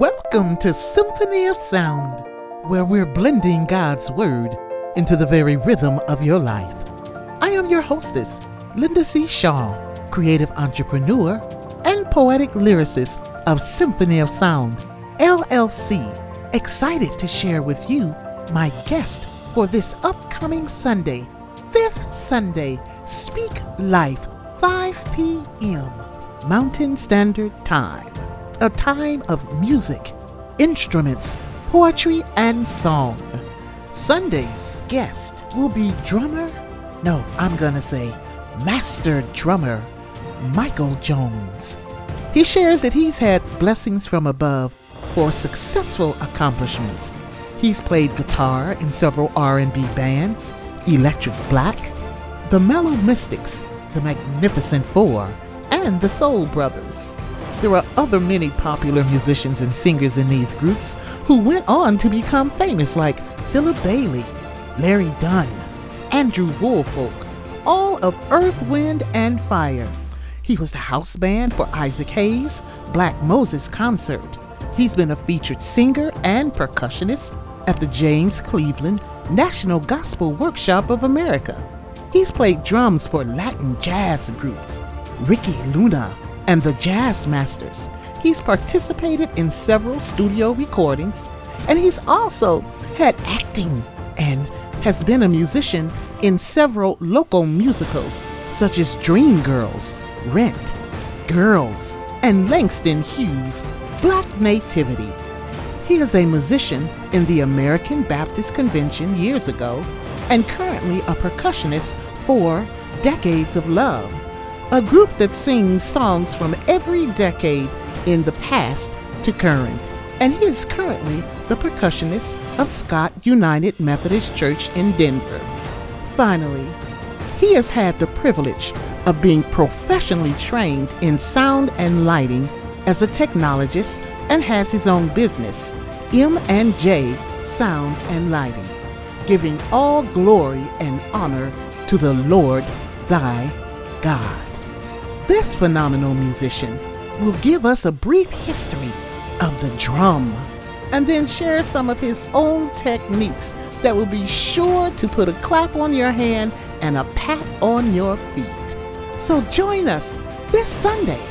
Welcome to Symphony of Sound, where we're blending God's Word into the very rhythm of your life. I am your hostess, Linda C. Shaw, creative entrepreneur and poetic lyricist of Symphony of Sound, LLC, excited to share with you my guest for this upcoming Sunday, fifth Sunday, Speak Life, 5 p.m. Mountain Standard Time, a time of music, instruments, poetry, and song. Sunday's guest will be drummer, no, I'm gonna say master drummer, Michael Jones. He shares that he's had blessings from above for successful accomplishments. He's played guitar in several R&B bands, Electric Black, the Mellow Mystics, the Magnificent Four, and the Soul Brothers. There are other many popular musicians and singers in these groups who went on to become famous, like Philip Bailey, Larry Dunn, Andrew Woolfolk, all of Earth, Wind, and Fire. He was the house band for Isaac Hayes' Black Moses concert. He's been a featured singer and percussionist at the James Cleveland National Gospel Workshop of America. He's played drums for Latin jazz groups, Ricky Luna, and the Jazz Masters. He's participated in several studio recordings, and he's also had acting and has been a musician in several local musicals such as Dreamgirls, Rent, Girls, and Langston Hughes' Black Nativity. He is a musician in the American Baptist Convention years ago and currently a percussionist for Decades of Love, a group that sings songs from every decade in the past to current. And he is currently the percussionist of Scott United Methodist Church in Denver. Finally, he has had the privilege of being professionally trained in sound and lighting as a technologist and has his own business, M&J Sound and Lighting, giving all glory and honor to the Lord thy God. This phenomenal musician will give us a brief history of the drum and then share some of his own techniques that will be sure to put a clap on your hand and a pat on your feet. So join us this Sunday,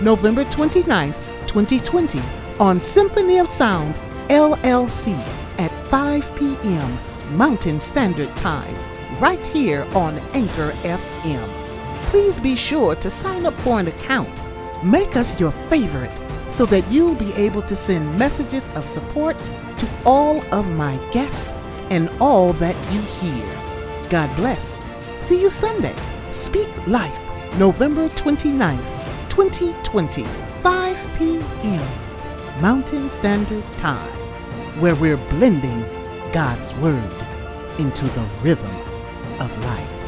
November 29th, 2020, on Symphony of Sound LLC at 5 p.m. Mountain Standard Time, right here on Anchor FM. Please be sure to sign up for an account. Make us your favorite so that you'll be able to send messages of support to all of my guests and all that you hear. God bless. See you Sunday. Speak Life, November 29th, 2020, 5 p.m. Mountain Standard Time, where we're blending God's Word into the rhythm of life.